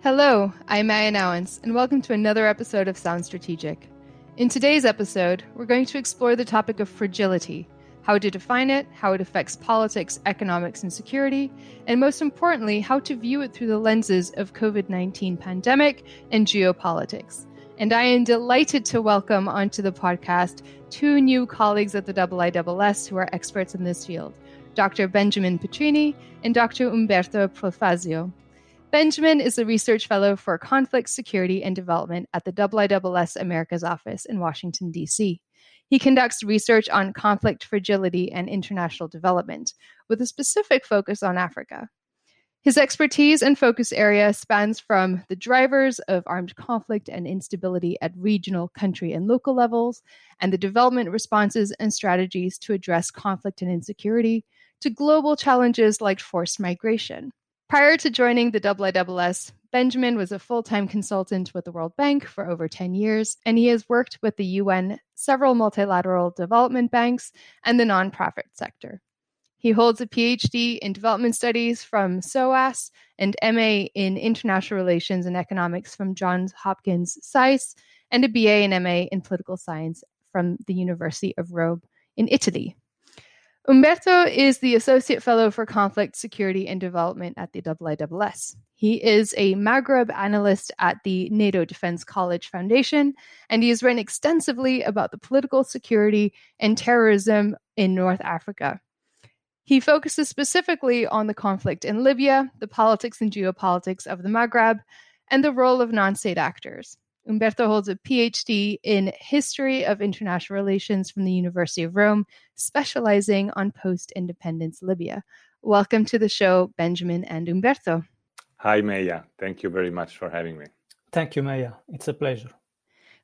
Hello, I'm Meia Nouwens, and welcome to another episode of Sounds Strategic. In today's episode, we're going to explore the topic of fragility, how to define it, how it affects politics, economics, and security, and most importantly, how to view it through the lenses of COVID-19 pandemic and geopolitics. And I am delighted to welcome onto the podcast two new colleagues at the IISS who are experts in this field, Dr. Benjamin Petrini and Dr. Umberto Profazio. Benjamin is a research fellow for conflict, security, and development at the IISS Americas office in Washington, D.C. He conducts research on conflict fragility and international development, with a specific focus on Africa. His expertise and focus area spans from the drivers of armed conflict and instability at regional, country, and local levels, and the development responses and strategies to address conflict and insecurity, to global challenges like forced migration. Prior to joining the IISS, Benjamin was a full time consultant with the World Bank for over 10 years, and he has worked with the UN, several multilateral development banks, and the nonprofit sector. He holds a PhD in development studies from SOAS and MA in international relations and economics from Johns Hopkins SAIS, and a BA and MA in political science from the University of Rome in Italy. Umberto is the Associate Fellow for Conflict, Security, and Development at the IISS. He is a Maghreb analyst at the NATO Defense College Foundation, and he has written extensively about the political security and terrorism in North Africa. He focuses specifically on the conflict in Libya, the politics and geopolitics of the Maghreb, and the role of non state actors. Umberto holds a PhD in History of International Relations from the University of Rome, specializing on post independence Libya. Welcome to the show, Benjamin and Umberto. Hi, Meia. Thank you very much for having me. Thank you, Meia. It's a pleasure.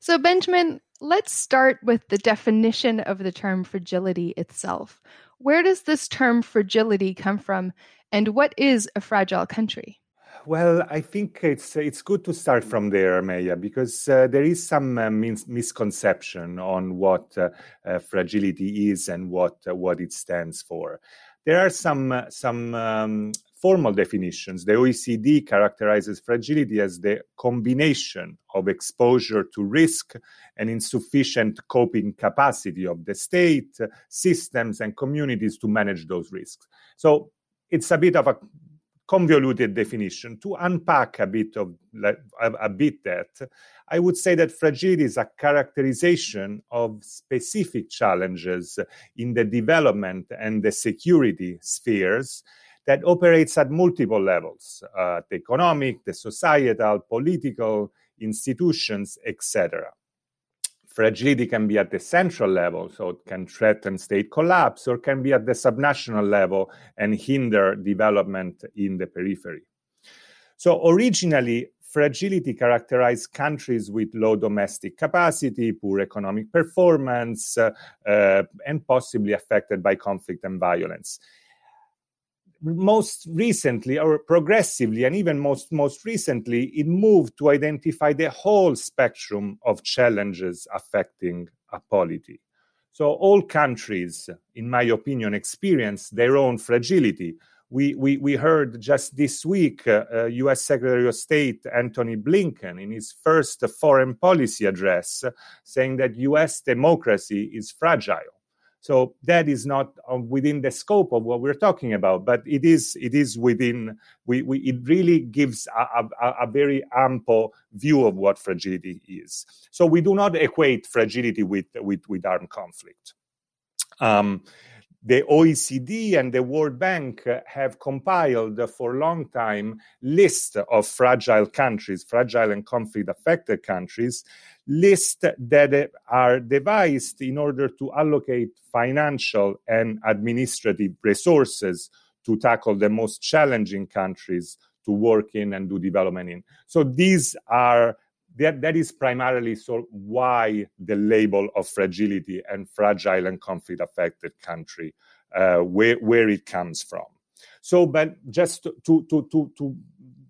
So, Benjamin, let's start with the definition of the term fragility itself. Where does this term fragility come from, and what is a fragile country? Well, I think it's it's good to start from there, Meia, because uh, there is some uh, mis- misconception on what uh, uh fragility is and what uh, what it stands for. There are some uh, some um, formal definitions. The OECD characterizes fragility as the combination of exposure to risk and insufficient coping capacity of the state, systems, and communities to manage those risks. So it's a bit of a convoluted definition to unpack a bit of a, bit that i would say that fragility is a characterization of specific challenges in the development and the security spheres that operates at multiple levels uh, the economic the societal political institutions etc fragility can be at the central level, so it can threaten state collapse, or can be at the subnational level and hinder development in the periphery. So, originally, fragility characterized countries with low domestic capacity, poor economic performance, uh, uh, and possibly affected by conflict and violence most recently or progressively and even most most recently it moved to identify the whole spectrum of challenges affecting a polity. So all countries in my opinion experience their own fragility. We, we, we heard just this week uh, uh, US Secretary of State Antony Blinken in his first foreign policy address saying that US democracy is fragile so that is not uh, within the scope of what we're talking about, but it is it is within. We, we it really gives a, a, a, very ample view of what fragility is. So we do not equate fragility with with, with armed conflict. Um, the OECD and the World Bank have compiled for a long time list of fragile countries, fragile and conflict affected countries, lists that are devised in order to allocate financial and administrative resources to tackle the most challenging countries to work in and do development in. So these are that, that is primarily so why the label of fragility and fragile and conflict affected country, uh, where, where it comes from. So, but just to, to, to, to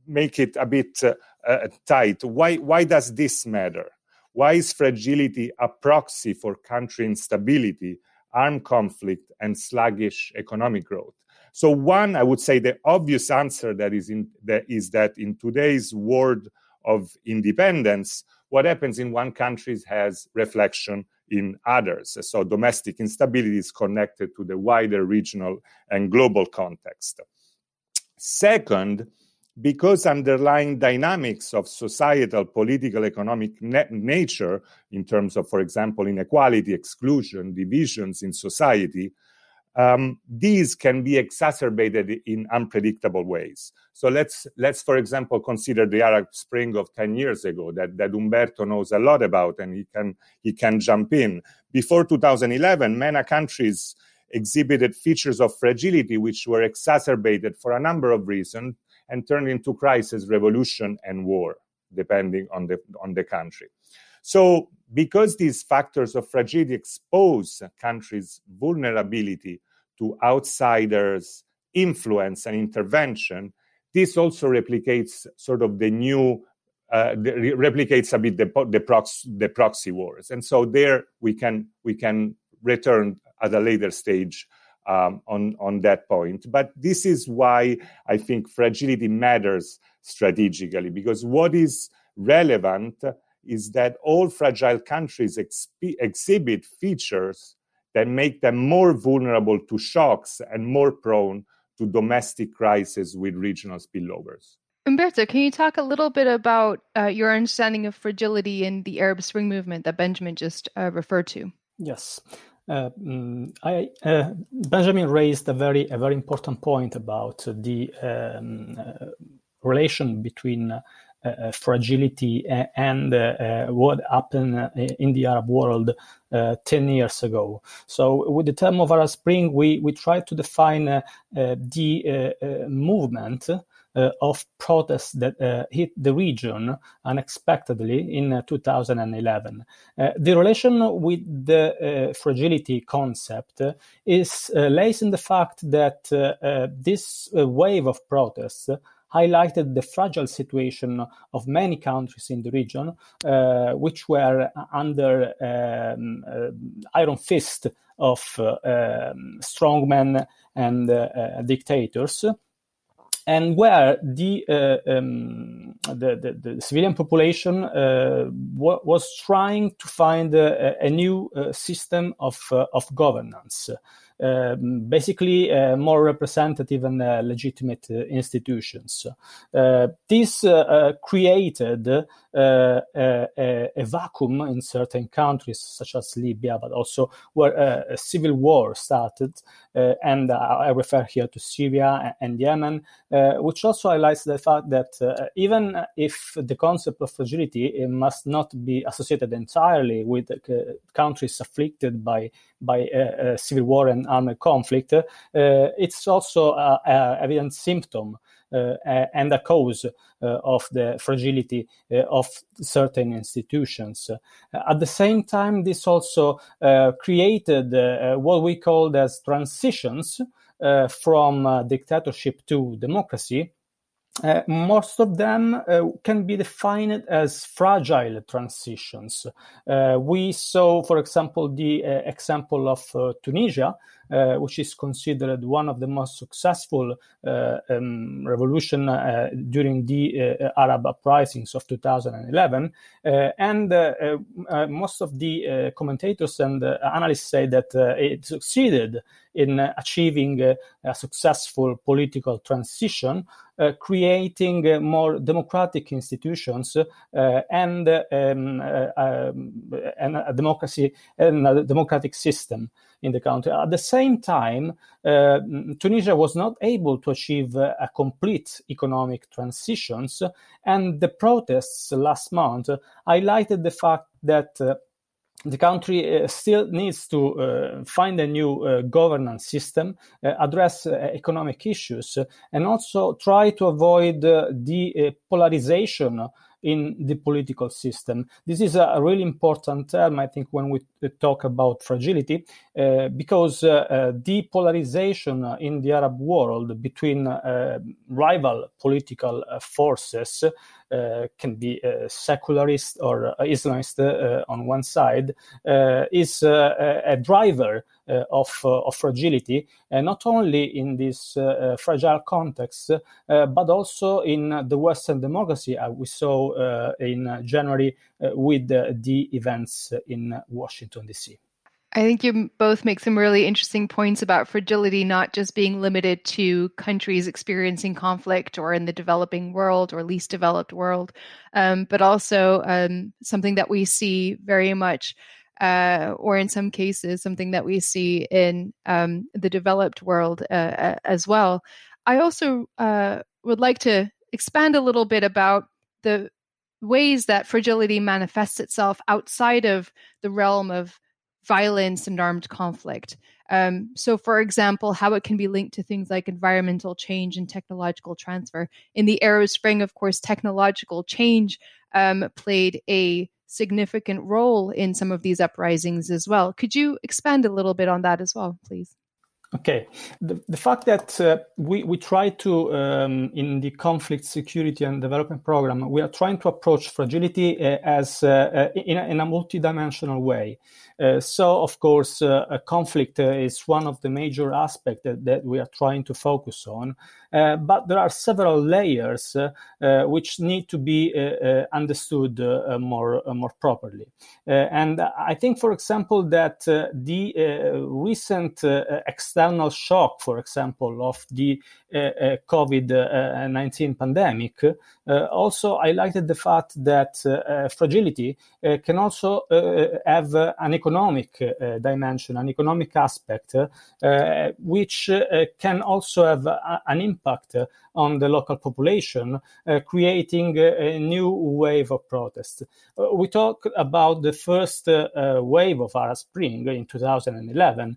make it a bit uh, uh, tight, why, why does this matter? Why is fragility a proxy for country instability, armed conflict, and sluggish economic growth? So one, I would say the obvious answer that is in that is that in today's world of independence, what happens in one country has reflection in others. So domestic instability is connected to the wider regional and global context. Second, because underlying dynamics of societal, political, economic nature, in terms of, for example, inequality, exclusion, divisions in society, um, these can be exacerbated in unpredictable ways. So let's let's, for example, consider the Arab Spring of ten years ago that, that Umberto knows a lot about, and he can he can jump in. Before 2011, MENA countries exhibited features of fragility which were exacerbated for a number of reasons and turned into crisis, revolution, and war, depending on the on the country. So, because these factors of fragility expose countries' vulnerability to outsiders' influence and intervention, this also replicates sort of the new, uh, replicates a bit the, the, prox, the proxy wars. And so there we can we can return at a later stage um, on on that point. But this is why I think fragility matters strategically because what is relevant is that all fragile countries exp- exhibit features that make them more vulnerable to shocks and more prone to domestic crises with regional spillovers. Umberto, can you talk a little bit about uh, your understanding of fragility in the Arab Spring movement that Benjamin just uh, referred to? Yes. Uh, mm, I, uh, Benjamin raised a very a very important point about the um, uh, relation between uh, Uh, fragility and uh, uh, what happened uh, in the Arab world 10 years ago. So, with the term of Arab Spring, we, we try to define the movement uh, of protests that uh, hit the region unexpectedly in uh, 2011. the relation with the fragility concept is lays in the fact that this wave of protests highlighted the fragile situation of many countries in the region, uh, which were under um, uh, iron fist of uh, um, strongmen and uh, uh, dictators. And where the, uh, um, the, the, the, civilian population w- was trying to find a, a new system of, of governance. Um, basically uh, more representative and uh, legitimate uh, institutions. this created a, a, vacuum in certain countries, such as Libya, but also where uh, a civil war started. Uh, and I refer here to Syria and Yemen, uh, which also highlights the fact that even if the concept of fragility must not be associated entirely with countries afflicted by by civil war and armed conflict, uh, it's also an evident symptom uh, Uh, and a cause uh, of the fragility uh, of certain institutions. at the same time, this also uh, created uh, what we call as transitions from dictatorship to democracy, uh, most of them uh, can be defined as fragile transitions. Uh, we saw, for example, the example of Tunisia, uh, which is considered one of the most successful uh, um, revolution uh, during the Arab uprisings of 2011. and most of the commentators and analysts say that it succeeded in achieving a successful political transition, uh, creating uh, more democratic institutions uh, and um, um, and a democracy and a democratic system in the country. At the same time, uh, Tunisia was not able to achieve a complete economic transitions, and the protests last month highlighted the fact that. Uh, the country uh, still needs to uh, find a new uh, governance system, address economic issues, and also try to avoid the polarization in the political system. This is a really important term, I think, when we talk about fragility, uh, because uh, uh, depolarization in the Arab world between uh, rival political uh, forces uh, Uh, can be uh, secularist or uh, Islamist on one side, is a driver of, of fragility, not only in this fragile context, but also in the Western democracy we saw in January with the events in Washington, D.C. I think you both make some really interesting points about fragility not just being limited to countries experiencing conflict or in the developing world or least developed world, um, but also um, something that we see very much, uh, or in some cases, something that we see in um, the developed world uh, as well. I also uh, would like to expand a little bit about the ways that fragility manifests itself outside of the realm of violence and armed conflict. Um, so, for example, how it can be linked to things like environmental change and technological transfer. In the Arab Spring, of course, technological change um, played a significant role in some of these uprisings as well. Could you expand a little bit on that as well, please? Okay, the, the fact that uh, we, we try to, um, in the conflict security and development program, we are trying to approach fragility uh, as uh, uh in, a, in a multidimensional way. Uh, so, of course, uh, a conflict uh, is one of the major aspects that, that, we are trying to focus on. Uh, but there are several layers uh, which need to be understood more, more properly. and I think, for example, that the recent external shock, for example, of the uh, uh, COVID 19 pandemic, uh, also highlighted the fact that fragility can also have an economic dimension, an economic aspect, which can also have a, an impact on the local population, uh, creating a, a, new wave of protest. Uh, we talk about the first uh, wave of Arab Spring in 2011,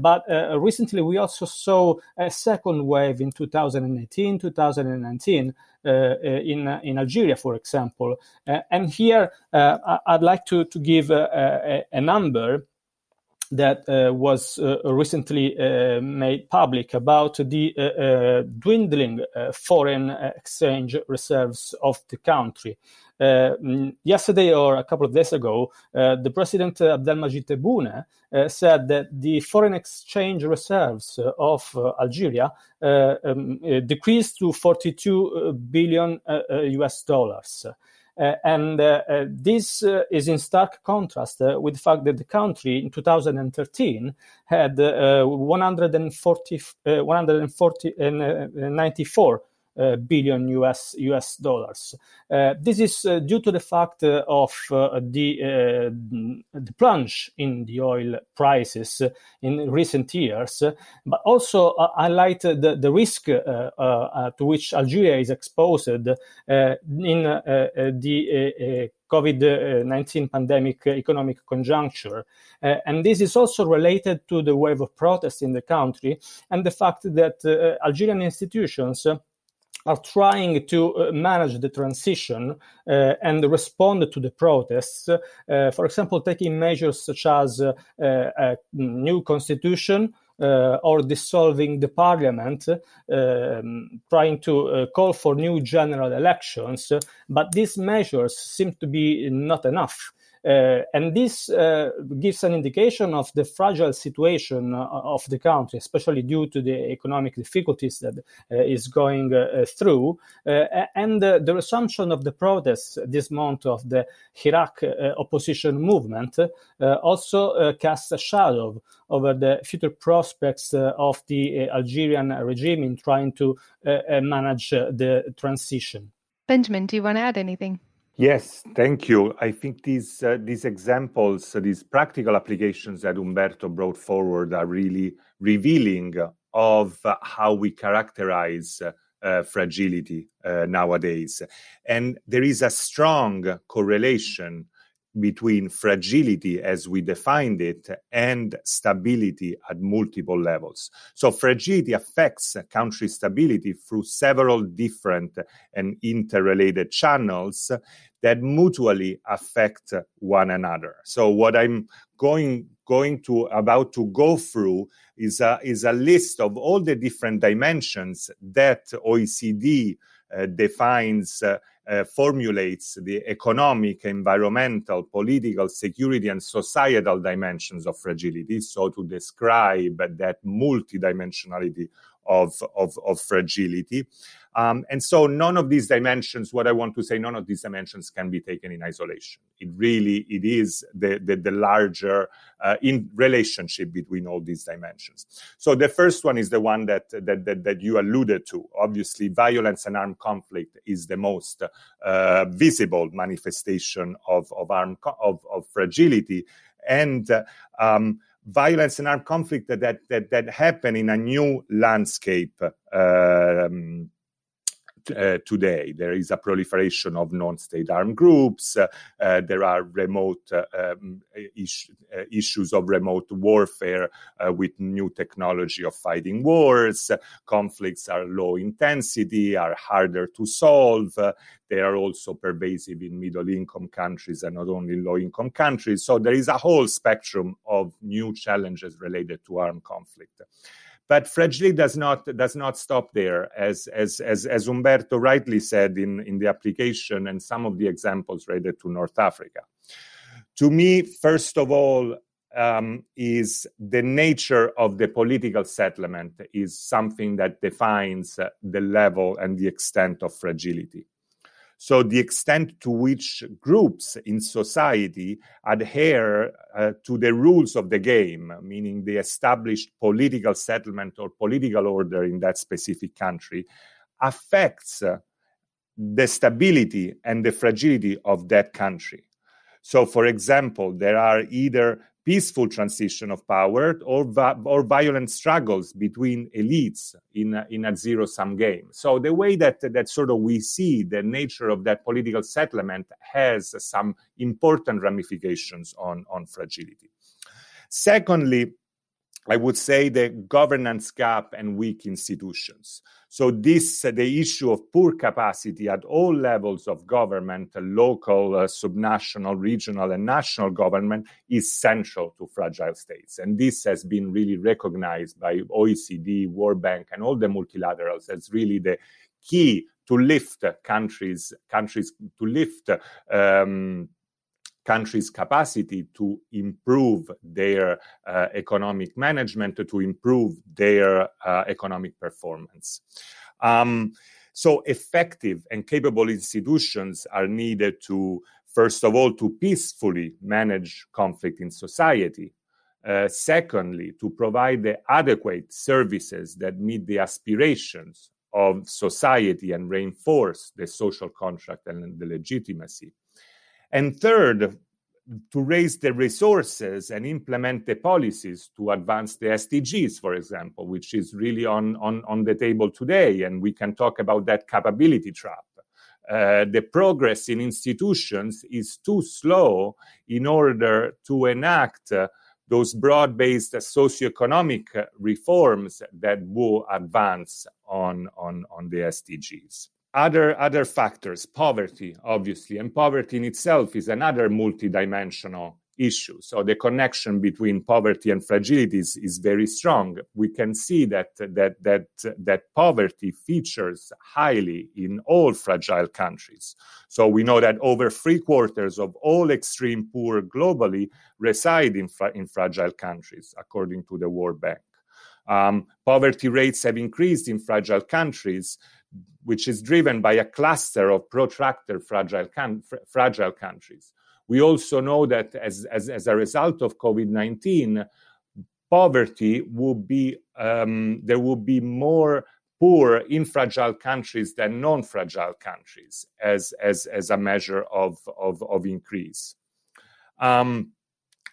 but recently we also saw a second wave in 2018, 2019. Uh, in in Algeria, for example. Uh, and here, uh, I'd like to to give a, a, a number that uh, was uh, recently uh, made public about the dwindling foreign exchange reserves of the country. Uh, mm, yesterday or a couple of days ago, uh, the president uh, Abdelmadjid Tebboune said that the foreign exchange reserves of Algeria um, decreased to 42 billion US dollars. Uh, and uh, uh, this is in stark contrast with the fact that the country in 2013 had 140, 140 94 uh, Uh, billion US US dollars. Uh, this is uh, due to the fact uh, of uh, the mm, the plunge in the oil prices in recent years, but also highlight the, the risk to which Algeria is exposed in the COVID 19 pandemic economic conjuncture. Uh, and this is also related to the wave of protests in the country and the fact that uh, Algerian institutions are trying to uh, manage the transition uh, and respond to the protests. Uh, for example, taking measures such as uh, a new constitution. Uh, or dissolving the parliament, um, trying to uh, call for new general elections. But these measures seem to be not enough. Uh, and this uh, gives an indication of the fragile situation uh, of the country, especially due to the economic difficulties that uh, is going uh, through. Uh, and the resumption of the protests this month of the Hirak opposition movement also casts a shadow over the future prospects of the Algerian regime in trying to manage the transition. Benjamin, do you want to add anything? Yes, thank you. I think these uh, these examples, uh, these practical applications that Umberto brought forward are really revealing of uh, how we characterize uh, fragility uh, nowadays. And there is a strong correlation between fragility as we defined it and stability at multiple levels. So fragility affects country stability through several different and interrelated channels that mutually affect one another. So what I'm going going to about to go through is a is a list of all the different dimensions that OECD uh, defines uh, uh, formulates the economic, environmental, political, security, and societal dimensions of fragility. So, to describe that multidimensionality of, of, of fragility. Um, and so none of these dimensions, what I want to say, none of these dimensions can be taken in isolation. It really, it is the, the, the larger uh, in relationship between all these dimensions. So the first one is the one that, that, that, that you alluded to. Obviously, violence and armed conflict is the most uh, visible manifestation of, of, armed, of, of fragility. And uh, um, violence and armed conflict that that that happen in a new landscape um, uh, today. There is a proliferation of non-state armed groups. Uh, uh, there are remote uh, um, is- issues of remote warfare with new technology of fighting wars. conflicts are low intensity, are harder to solve. they are also pervasive in middle-income countries and not only low-income countries. So there is a whole spectrum of new challenges related to armed conflict. But fragility does not does not stop there, as as as, as Umberto rightly said in, in the application and some of the examples related to North Africa. To me, first of all, um, is the nature of the political settlement is something that defines the level and the extent of fragility. So the extent to which groups in society adhere uh, to the rules of the game, meaning the established political settlement or political order in that specific country, affects uh, the stability and the fragility of that country. So, for example, there are either peaceful transition of power or, or violent struggles between elites in a, in a zero sum game. So the way that that sort of we see the nature of that political settlement has some important ramifications on on fragility. Secondly, I would say the governance gap and weak institutions. So this, uh, the issue of poor capacity at all levels of government, uh, local, uh, subnational, regional, and national government is central to fragile states. And this has been really recognized by OECD, World Bank, and all the multilaterals as really the key to lift countries, countries to lift um, countries' capacity to improve their uh, economic management, to improve their uh, economic performance. Um, so, effective and capable institutions are needed to, first of all, to peacefully manage conflict in society. Uh, secondly, to provide the adequate services that meet the aspirations of society and reinforce the social contract and the legitimacy. And third, to raise the resources and implement the policies to advance the SDGs, for example, which is really on, on, on the table today. And we can talk about that capability trap. Uh, the progress in institutions is too slow in order to enact uh, those broad based socioeconomic reforms that will advance on, on, on the SDGs other other factors poverty obviously and poverty in itself is another multidimensional issue. So the connection between poverty and fragility is, is very strong. We can see that that that that poverty features highly in all fragile countries. So we know that over three quarters of all extreme poor globally reside in, fra- in fragile countries according to the world bank. Um, poverty rates have increased in fragile countries which is driven by a cluster of protracted fragile, fr- fragile countries. We also know that as, as, as a result of COVID 19, poverty will be, um, there will be more poor in fragile countries than non fragile countries as, as, as a measure of, of, of increase. Um,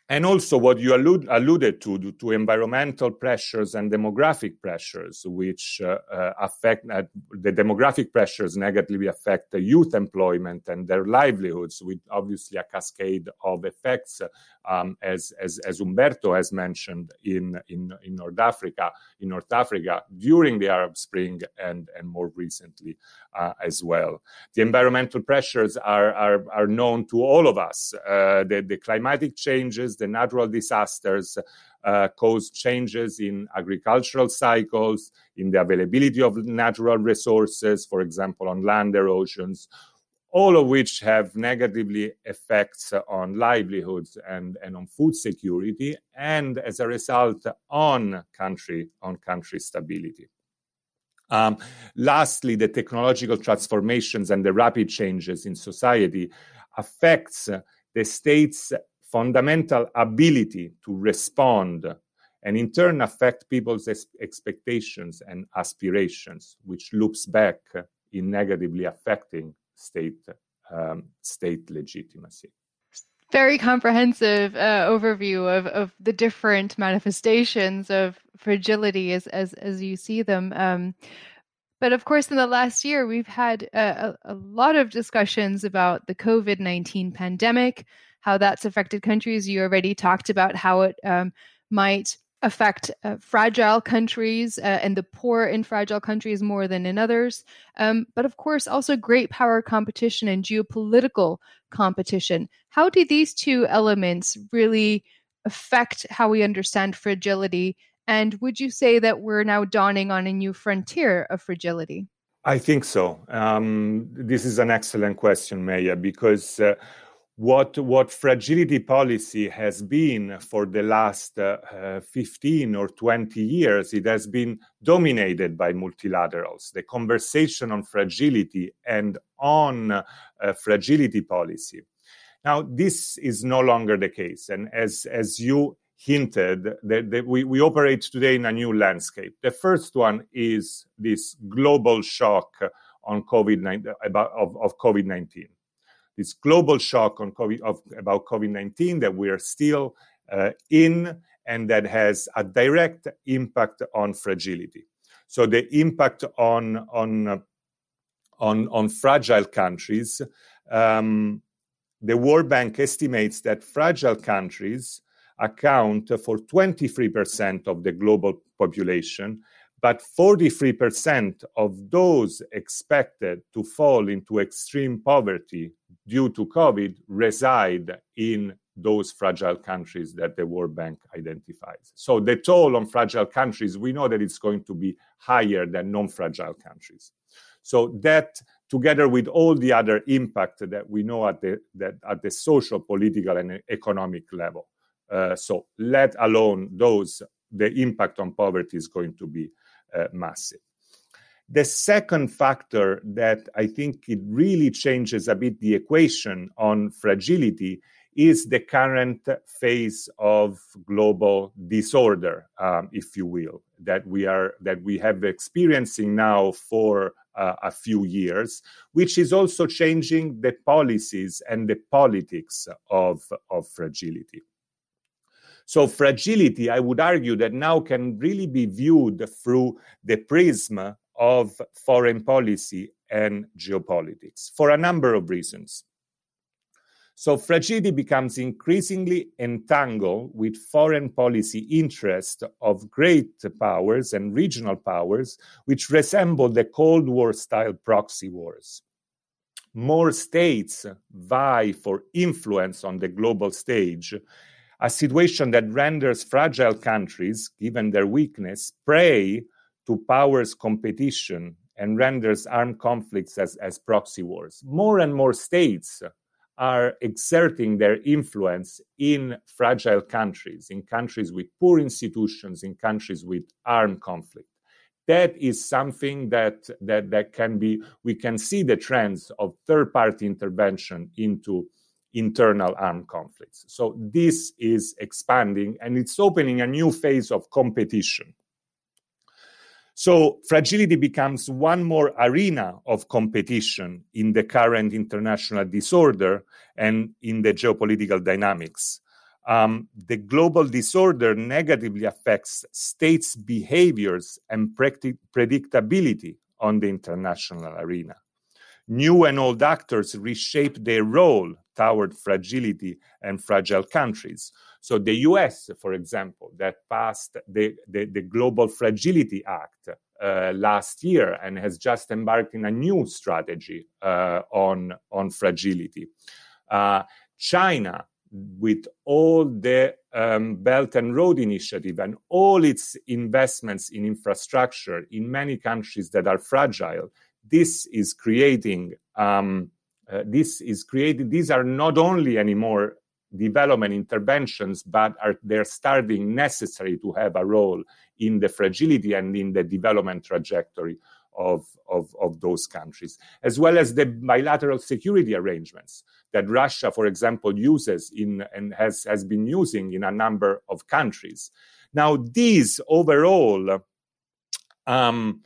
and also what you allude, alluded to, to environmental pressures and demographic pressures, which uh, uh, affect uh, the demographic pressures negatively affect the youth employment and their livelihoods, with obviously a cascade of effects, um, as, as, as Umberto has mentioned in, in, in North Africa, in North Africa during the Arab Spring and, and more recently uh, as well. The environmental pressures are, are, are known to all of us. Uh, the, the climatic changes the natural disasters uh, cause changes in agricultural cycles, in the availability of natural resources, for example, on land erosions, all of which have negatively effects on livelihoods and, and on food security, and as a result, on country on country stability. Um, lastly, the technological transformations and the rapid changes in society affects the state's fundamental ability to respond and in turn affect people's expectations and aspirations, which loops back in negatively affecting state um, state legitimacy. Very comprehensive uh, overview of, of the different manifestations of fragility as as as you see them. Um, but of course, in the last year, we've had a, a lot of discussions about the COVID 19 pandemic, how that's affected countries. You already talked about how it um, might affect uh, fragile countries uh, and the poor in fragile countries more than in others. Um, but of course, also great power competition and geopolitical competition. How do these two elements really affect how we understand fragility? And would you say that we're now dawning on a new frontier of fragility? I think so. Um, this is an excellent question, Meia, because uh, what what fragility policy has been for the last uh, 15 or 20 years it has been dominated by multilaterals. The conversation on fragility and on uh, fragility policy. Now this is no longer the case and as as you hinted that, that we, we operate today in a new landscape. The first one is this global shock on covid-19 about of, of covid-19 this global shock on COVID, of, about COVID 19 that we are still uh, in and that has a direct impact on fragility. So the impact on, on, on, on fragile countries, um, the World Bank estimates that fragile countries account for 23% of the global population but 43% of those expected to fall into extreme poverty due to COVID reside in those fragile countries that the World Bank identifies. So the toll on fragile countries, we know that it's going to be higher than non-fragile countries. So that together with all the other impact that we know at the, that at the social, political, and economic level. Uh, so let alone those, the impact on poverty is going to be massive. The second factor that I think it really changes a bit the equation on fragility is the current phase of global disorder, um, if you will, that we are that we have experiencing now for uh, a few years, which is also changing the policies and the politics of, of fragility. So fragility, I would argue that now can really be viewed through the prism of foreign policy and geopolitics for a number of reasons. So fragility becomes increasingly entangled with foreign policy interests of great powers and regional powers, which resemble the Cold War style proxy wars. More states vie for influence on the global stage, a situation that renders fragile countries, given their weakness, prey to powers competition and renders armed conflicts as, as proxy wars. More and more states are exerting their influence in fragile countries, in countries with poor institutions, in countries with armed conflict. That is something that, that, that can be, we can see the trends of third party intervention into internal armed conflicts. So this is expanding and it's opening a new phase of competition. So fragility becomes one more arena of competition in the current international disorder and in the geopolitical dynamics. Um, the global disorder negatively affects states' behaviors and predictability on the international arena. New and old actors reshape their role toward fragility and fragile countries. So the US, for example, that passed the, the, the Global Fragility Act uh, last year and has just embarked in a new strategy uh, on, on fragility. Uh, China, with all the um, Belt and Road Initiative and all its investments in infrastructure in many countries that are fragile, this is creating um, uh, this is created. These are not only anymore development interventions, but are they're starting necessary to have a role in the fragility and in the development trajectory of, of, of those countries, as well as the bilateral security arrangements that Russia, for example, uses in and has, has been using in a number of countries. Now, these overall, um,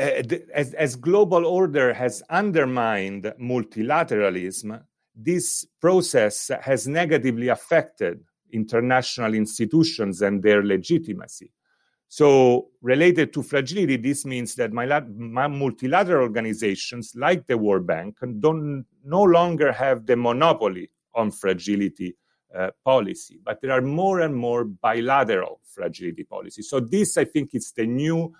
uh, as, as global order has undermined multilateralism, this process has negatively affected international institutions and their legitimacy. So, related to fragility, this means that multilateral organizations like the World Bank don't no longer have the monopoly on fragility uh, policy, but there are more and more bilateral fragility policies. So, this I think is the new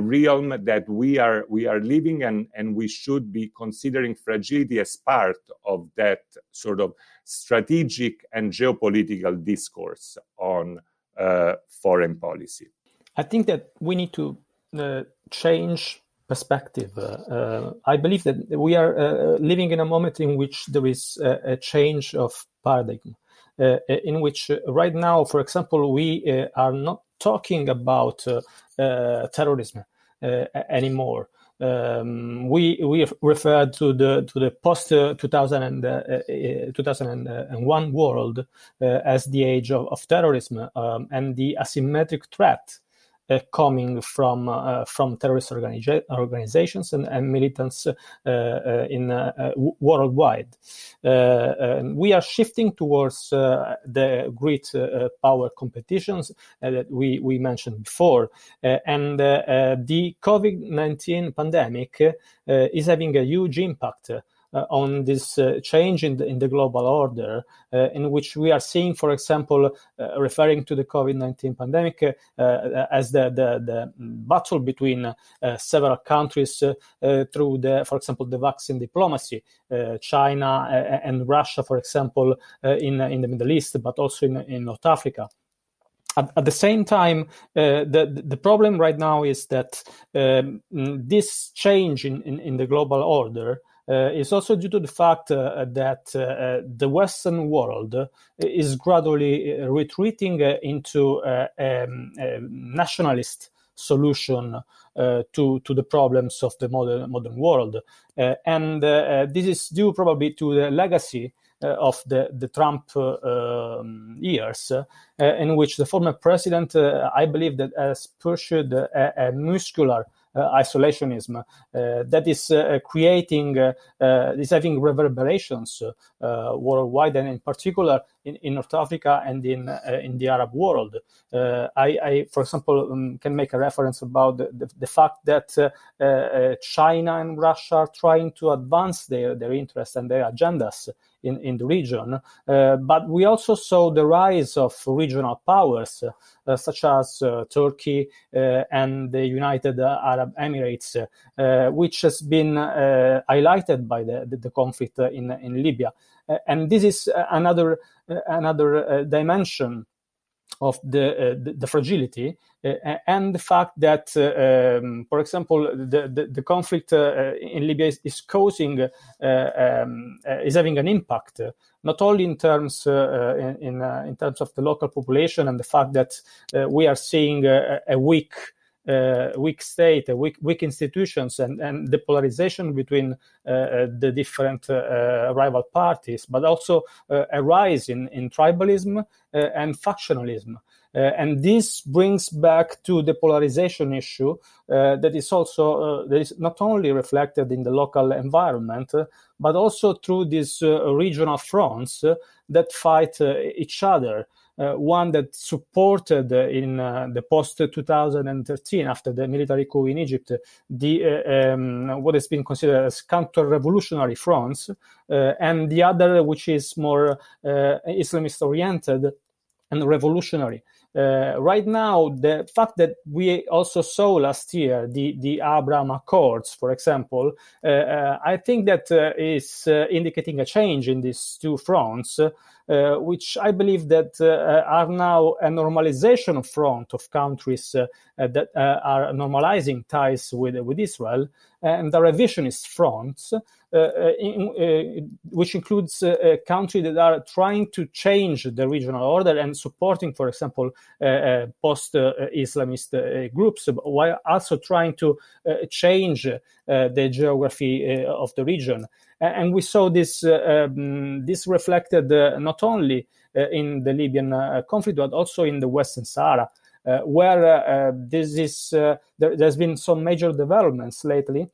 realm that we are we are living and and we should be considering fragility as part of that sort of strategic and geopolitical discourse on uh, foreign policy. I think that we need to uh, change perspective. Uh, uh, I believe that we are uh, living in a moment in which there is a, change of paradigm, uh, in which right now, for example, we are not talking about uh, uh, terrorism uh, anymore. Um, we we refer to the to the post 2000 and, 2001 world as the age of, of terrorism um, and the asymmetric threat uh, Uh, coming from uh, from terrorist organiza- organizations and, and militants uh, uh in uh, worldwide. we are shifting towards the great power competitions that we, we mentioned before, and the COVID nineteen pandemic is having a huge impact uh, on this uh, change in the, in the global order, uh, in which we are seeing, for example, referring to the COVID 19 pandemic as the, the, the, battle between several countries through, the, for example, the vaccine diplomacy, China and Russia, for example, in, in the Middle East, but also in, in North Africa. At, the same time, uh, the the problem right now is that um, this change in, in, in, the global order uh, is also due to the fact uh, that uh, the Western world is gradually retreating into um, a nationalist solution uh, to to the problems of the modern modern world, uh, and uh, this is due probably to the legacy. of the the Trump um, years, in which the former president, I believe, that has pursued a, a muscular uh, Uh, isolationism uh, that is uh, uh creating uh, is having reverberations worldwide and in particular in, in North Africa and in in the Arab world. I, I, for example, um, can make a reference about the, the, the fact that China and Russia are trying to advance their, their interests and their agendas in, in the region. Uh, but we also saw the rise of regional powers, uh, such as uh, Turkey uh, and the United Arab Emirates, uh, which has been uh, highlighted by the, the, the conflict in, in Libya. and this is another, another dimension of the, uh, the, fragility uh, and the fact that, uh, um, for example, the, the, the conflict in Libya is, is causing, um, is having an impact not only in terms in in, in, terms of the local population and the fact that we are seeing a, a weak uh, Uh, weak state, uh, weak, weak institutions, and, and the polarization between uh, uh the different uh, uh rival parties, but also uh, a rise in, in tribalism and factionalism. and this brings back to the polarization issue that is also that is not only reflected in the local environment, but also through these regional fronts that fight each other. Uh, one that supported uh, in uh, the post 2013 after the military coup in Egypt the um, what has been considered as counter-revolutionary fronts, and the other which is more Islamist oriented and revolutionary. Uh, right now, the fact that we also saw last year the, the Abraham Accords, for example, uh, uh, I think that is indicating a change in these two fronts. Uh, which I believe that uh, are now a normalization front of countries uh, that uh, are normalizing ties with with Israel, and the revisionist fronts, uh, uh, in, which includes countries that are trying to change the regional order and supporting, for example, post-Islamist groups, while also trying to change the geography of the region and we saw this uh, um, this reflected uh, not only uh, in the Libyan conflict but also in the Western Sahara, where this is there, has been some major developments lately.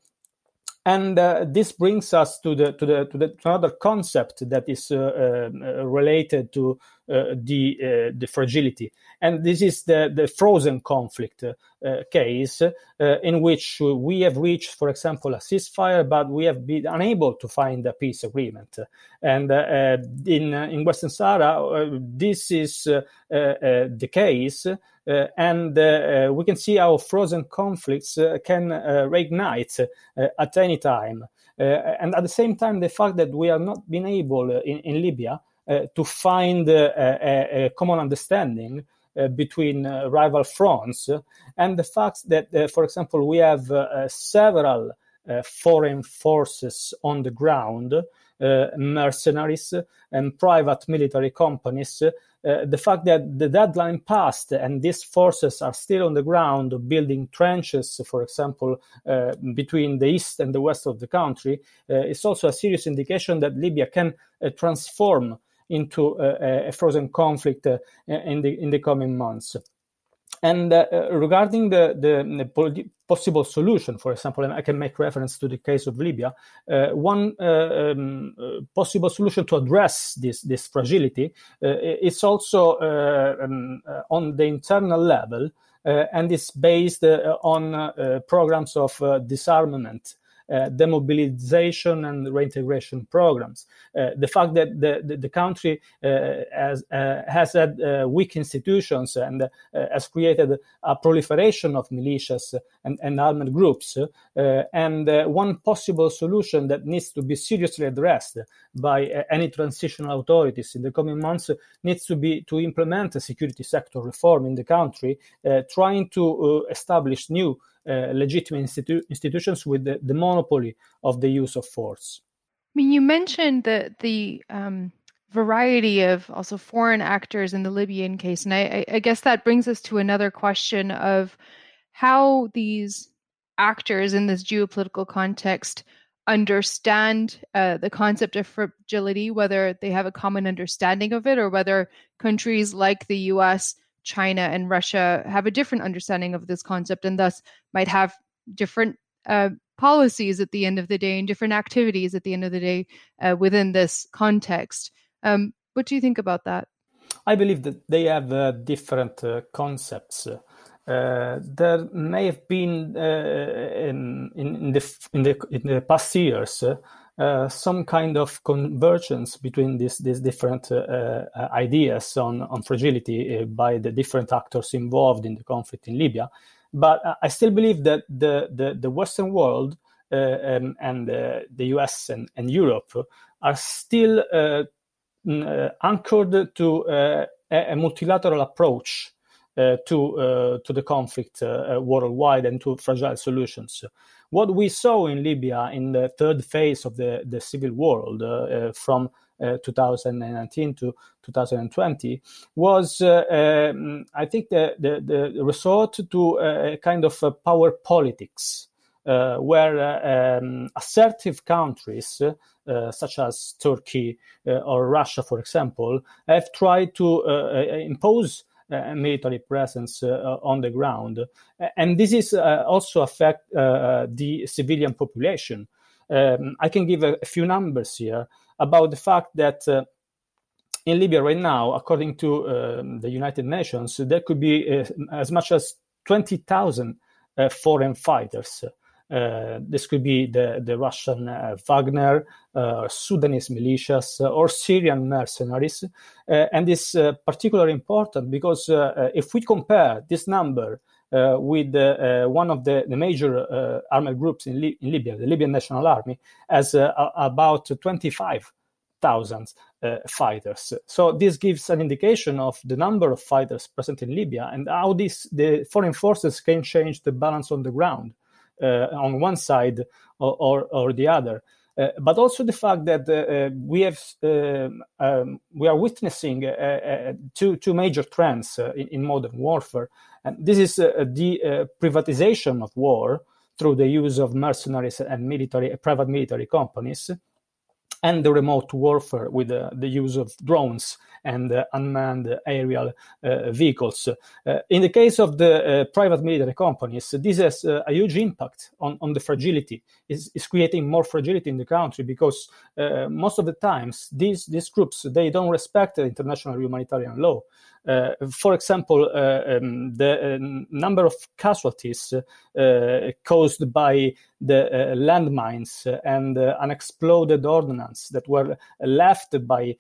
And this brings us to the to the to, the, to another concept that is uh, related to the the fragility and this is the, the frozen conflict uh, case uh, in which we have reached, for example, a ceasefire, but we have been unable to find a peace agreement. And uh, in, in Western Sahara, this is the case. Uh, and uh, we can see how frozen conflicts uh, can reignite at any time. and at the same time, the fact that we have not been able in, in Libya to find a, a, common understanding uh, between uh, rival fronts, and the fact that, uh, for example, we have several foreign forces on the ground, mercenaries and private military companies uh, the fact that the deadline passed and these forces are still on the ground building trenches, for example, uh, between the east and the west of the country, uh, is also a serious indication that Libya can transform into a, a frozen conflict uh, in the in the coming months. And uh, regarding the, the, the, possible solution, for example, and I can make reference to the case of Libya, uh, one uh, um, uh, possible solution to address this, this fragility uh, is also um, on the internal level and is based on programs of disarmament uh, Uh, demobilization and reintegration programs. Uh, the fact that the, the, the country uh, has, uh, has had uh, weak institutions and has created a proliferation of militias and, and armed groups. and one possible solution that needs to be seriously addressed by any transitional authorities in the coming months needs to be to implement a security sector reform in the country, trying to establish new uh, legitimate institu- institutions with the, the, monopoly of the use of force. I mean, you mentioned the the um, variety of also foreign actors in the Libyan case, and I, I guess that brings us to another question of how these actors in this geopolitical context understand uh, the concept of fragility, whether they have a common understanding of it, or whether countries like the U.S China and Russia have a different understanding of this concept and thus might have different uh, policies at the end of the day and different activities at the end of the day uh, within this context. Um, what do you think about that? I believe that they have uh, different uh, concepts. Uh, there may have been uh, in, in, the, in, the, in the past years uh, some kind of convergence between these these different uh, uh, ideas on on fragility uh, by the different actors involved in the conflict in Libya. But I still believe that the the, the Western world um, and the US and, and Europe are still anchored to a, a, multilateral approach uh, to uh, to the conflict uh, worldwide and to fragile solutions. What we saw in Libya in the third phase of the, the civil war from uh, 2019 to 2020 was, uh, um, I think, the, the, the, resort to a kind of a power politics. Uh, where um, assertive countries uh, such as Turkey uh, or Russia, for example, have tried to impose military presence uh, on the ground. And this is uh, also affect uh, the civilian population. Um, I can give a, a, few numbers here about the fact that in Libya right now, according to um, the United Nations, there could be uh, as much as 20,000 uh, foreign fighters uh, this could be the, the Russian uh, Wagner, uh, Sudanese militias, or Syrian mercenaries. and this is particularly important because if we compare this number uh, with uh, one of the, the major uh, armed groups in, in, Libya, the Libyan National Army, as about 25,000 fighters. So this gives an indication of the number of fighters present in Libya and how this, the foreign forces can change the balance on the ground. On one side or, or, or the other. Uh, but also the fact that uh, we have um, um, we are witnessing uh, two two major trends in, in, modern warfare, and this is the privatization of war through the use of mercenaries and military private military companies, and the remote warfare with uh, the use of drones and uh, unmanned aerial uh, vehicles. Uh, in the case of the uh, private military companies, this has a huge impact on, on the fragility. It's, creating more fragility in the country because most of the times these, these groups, they don't respect the international humanitarian law. Uh, for example, uh, um, the uh, number of casualties uh, caused by the uh, landmines and uh, unexploded ordnance that were left by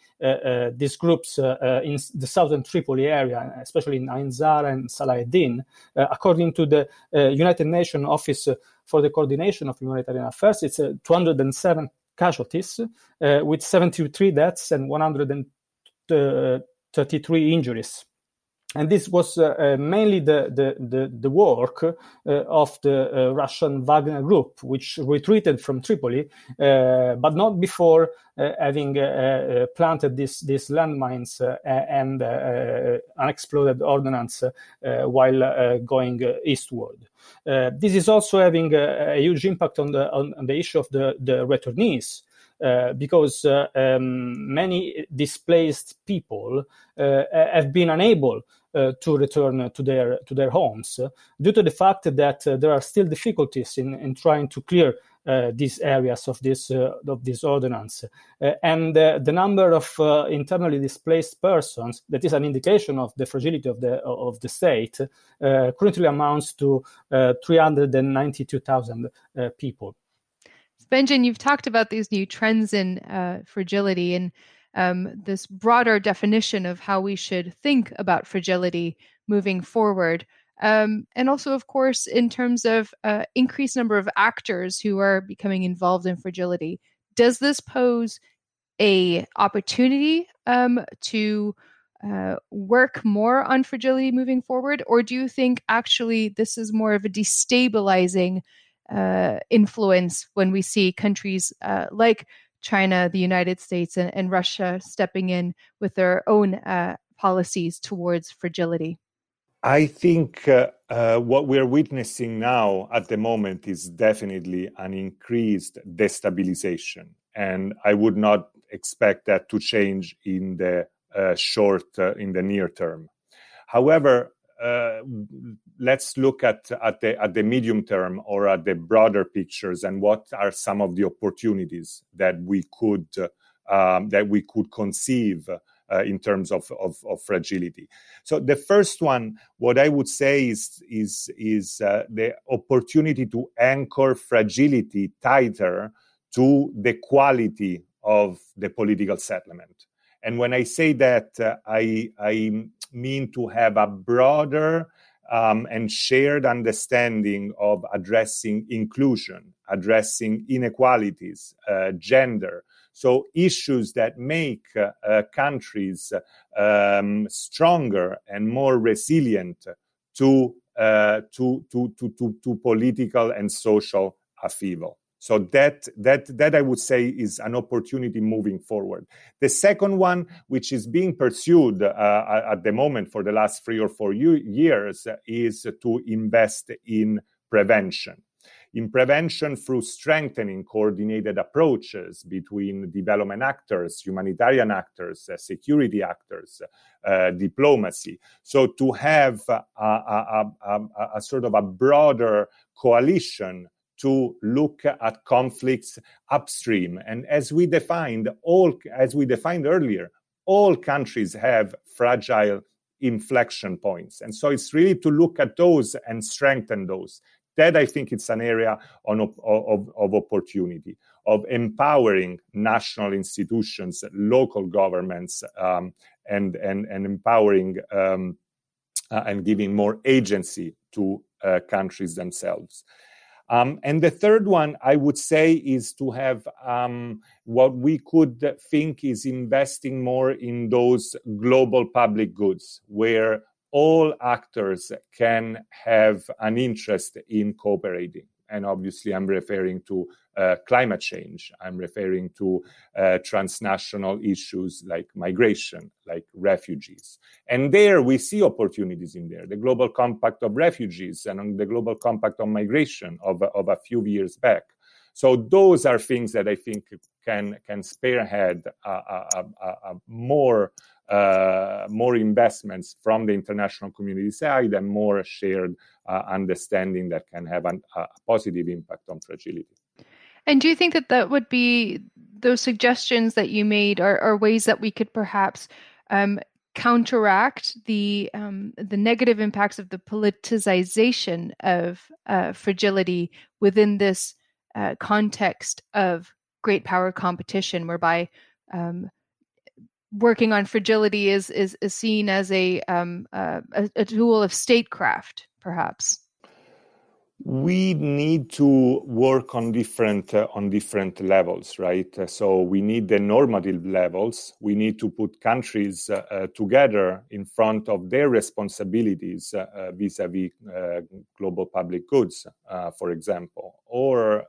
these groups in the southern Tripoli area, especially in Ain Zara and Salah ad-Din, according to the United Nations Office for the Coordination of Humanitarian Affairs, it's 207 casualties, uh, with 73 deaths and 100. 33 injuries. And this was uh, uh, mainly the, the, the, the work uh, of the uh, Russian Wagner group, which retreated from Tripoli, uh, but not before uh, having planted these, these landmines and unexploded ordnance while going eastward. this is also having a, a, huge impact on the, on, on the issue of the, the returnees. Uh, because uh, um, many displaced people uh, have been unable uh, to return to their to their homes due to the fact that there are still difficulties in, in trying to clear these areas of this of this ordinance, and the number of internally displaced persons that is an indication of the fragility of the of the state currently amounts to three hundred and ninety two thousand people. Benjamin, you've talked about these new trends in uh, fragility and um, this broader definition of how we should think about fragility moving forward. Um, and also, of course, in terms of uh, increased number of actors who are becoming involved in fragility, does this pose a opportunity um, to uh, work more on fragility moving forward, or do you think actually this is more of a destabilizing uh, influence when we see countries uh, like China, the United States, and, and, Russia stepping in with their own uh, policies towards fragility? I think uh, uh, what we're witnessing now at the moment is definitely an increased destabilization. And I would not expect that to change in the uh, short, in the near term. However, uh, let's look at, at, the, at the medium term or at the broader pictures and what are some of the opportunities that we could um, that we could conceive uh, in terms of, of, of, fragility. So the first one, what I would say is is is uh, the opportunity to anchor fragility tighter to the quality of the political settlement. And when I say that, uh, I, I mean to have a broader um, and shared understanding of addressing inclusion, addressing inequalities, uh, gender. So, issues that make uh, countries um, stronger and more resilient to, uh, to, to, to, to, to political and social upheaval. So that that that I would say is an opportunity moving forward. The second one, which is being pursued uh, at the moment for the last three or four years, is to invest in prevention. In prevention through strengthening coordinated approaches between development actors, humanitarian actors, uh, security actors, uh, diplomacy. So to have a, a, a, a, sort of a broader coalition to look at conflicts upstream. And as we defined, all as we defined earlier, all countries have fragile inflection points. And so it's really to look at those and strengthen those. That I think it's an area on, of, of, opportunity, of empowering national institutions, local governments, um, and, and, and empowering um, uh, and giving more agency to uh, countries themselves. Um, and the third one, I would say, is to have um, what we could think is investing more in those global public goods where all actors can have an interest in cooperating. And obviously, I'm referring to uh, climate change. I'm referring to uh, transnational issues like migration, like refugees. And there we see opportunities in there. The Global Compact of Refugees and the Global Compact on Migration of, of a few years back. So those are things that I think can can spearhead a, a, a, a more uh, more investments from the international community side and more shared uh, understanding that can have an, a positive impact on fragility. And do you think that that would be those suggestions that you made are, are ways that we could perhaps um, counteract the um, the negative impacts of the politicization of uh, fragility within this uh, context of great power competition, whereby um, working on fragility is is, is seen as a, um, uh, a, a tool of statecraft, perhaps we need to work on different uh, on different levels right? Uh, so we need the normative levels. We need to put countries uh, uh together in front of their responsibilities uh, uh, vis-a-vis global public goods for example. Or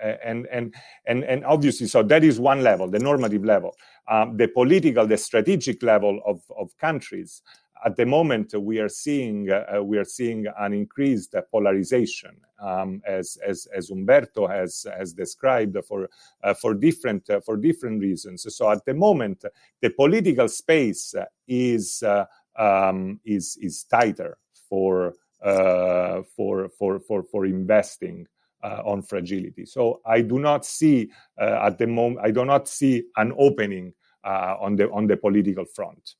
and and and and obviously so that is one level the normative level. Um, the political the strategic level of of countries at the moment we are seeing uh, we are seeing an increased polarization um, as, as as Umberto has has described for uh, for different uh, for different reasons. So at the moment the political space is uh, um, is is tighter for uh, for for for for investing. Uh, on fragility, so I do not see at the moment. I do not see an opening on the on the political front.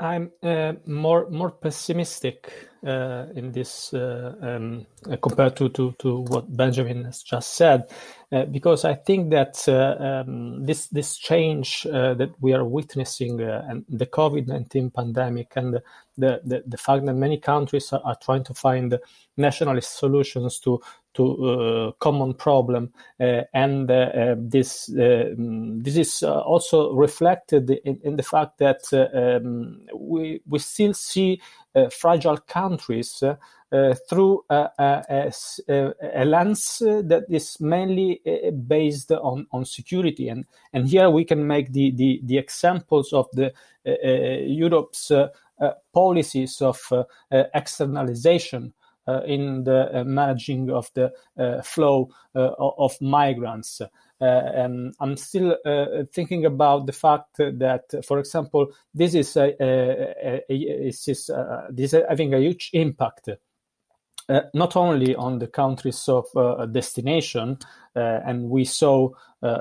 I'm uh, more more pessimistic uh, in this uh, um, compared to, to, to what Benjamin has just said, uh, because I think that uh, um, this this change uh, that we are witnessing and the COVID nineteen pandemic and the, the, the fact that many countries are, are trying to find nationalist solutions to to uh, common problem uh, and uh, this mm, this is also reflected in, in, the fact that um, we we still see fragile countries uh, through a, a, a, lens that is mainly based on, on security. And, and here we can make the, the, the examples of the Europe's policies of externalization in the uh, managing of the uh, flow of migrants. and I'm still thinking about the fact that, for example, this is a, a, a, is, this is having a huge impact uh, not only on the countries of uh, destination, uh, and we saw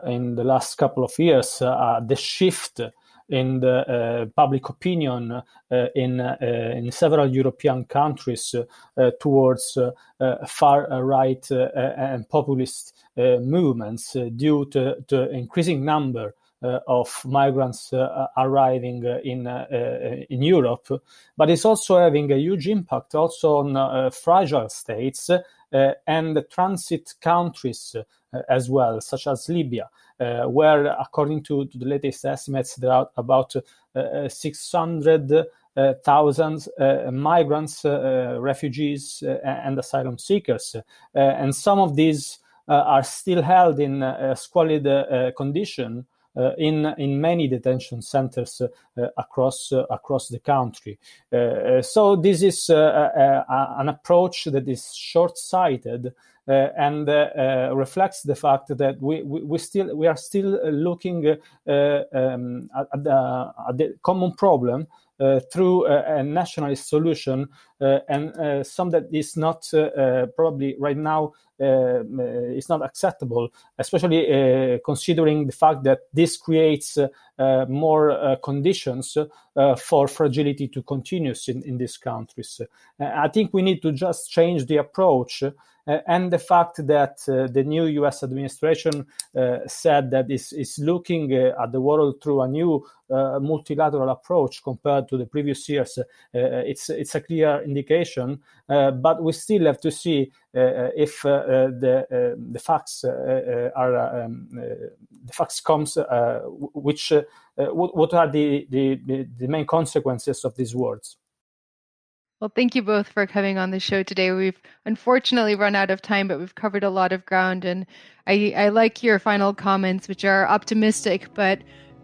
in the last couple of years the shift in the uh, public opinion uh, in uh, in several European countries towards far right and populist movements due to, to increasing number uh, of migrants uh, arriving uh, in in Europe, but it's also having a huge impact also on fragile states and transit countries as well, such as Libya. Uh, where, according to, to, the latest estimates, there are about uh, 600 uh, thousands uh, migrants, uh, refugees, and asylum seekers. and some of these are still held in squalid condition uh, in in many detention centers uh, across uh, across the country. so this is an approach that is short-sighted uh, and uh, reflects the fact that we, we, we, still we are still looking uh, um, at, the, at, the, common problem uh, Uh, through a, a, nationalist solution uh, and uh, some that is not uh, probably right now is not acceptable, especially considering the fact that this creates more conditions for fragility to continue in, in these countries. I think we need to just change the approach uh, Uh, and the fact that uh, the new US administration uh, said that is looking uh, at the world through a new uh, multilateral approach compared to the previous years, it's, it's a clear indication. but we still have to see if the, the facts are um, the facts comes which what, what are the, the, the main consequences of these words. Well, thank you both for coming on the show today. We've unfortunately run out of time, but we've covered a lot of ground. And I, I like your final comments, which are optimistic, but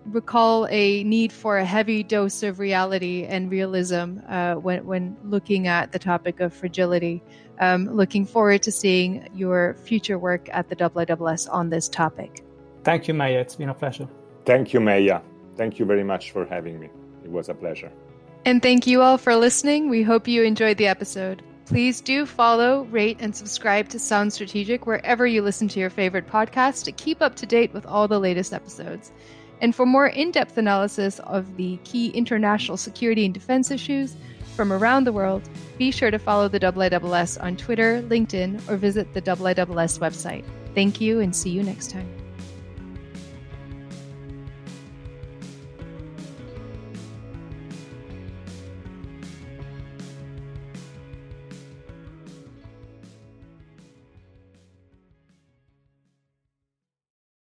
recall a need for a heavy dose of reality and realism uh, when, when looking at the topic of fragility. Um, looking forward to seeing your future work at the IISS on this topic. Thank you, Meia. It's been a pleasure. Thank you, Meia. Thank you very much for having me. It was a pleasure. And thank you all for listening. We hope you enjoyed the episode. Please do follow, rate, and subscribe to Sounds Strategic wherever you listen to your favorite podcast to keep up to date with all the latest episodes. And for more in depth analysis of the key international security and defense issues from around the world, be sure to follow the IISS on Twitter, LinkedIn, or visit the IISS website. Thank you and see you next time.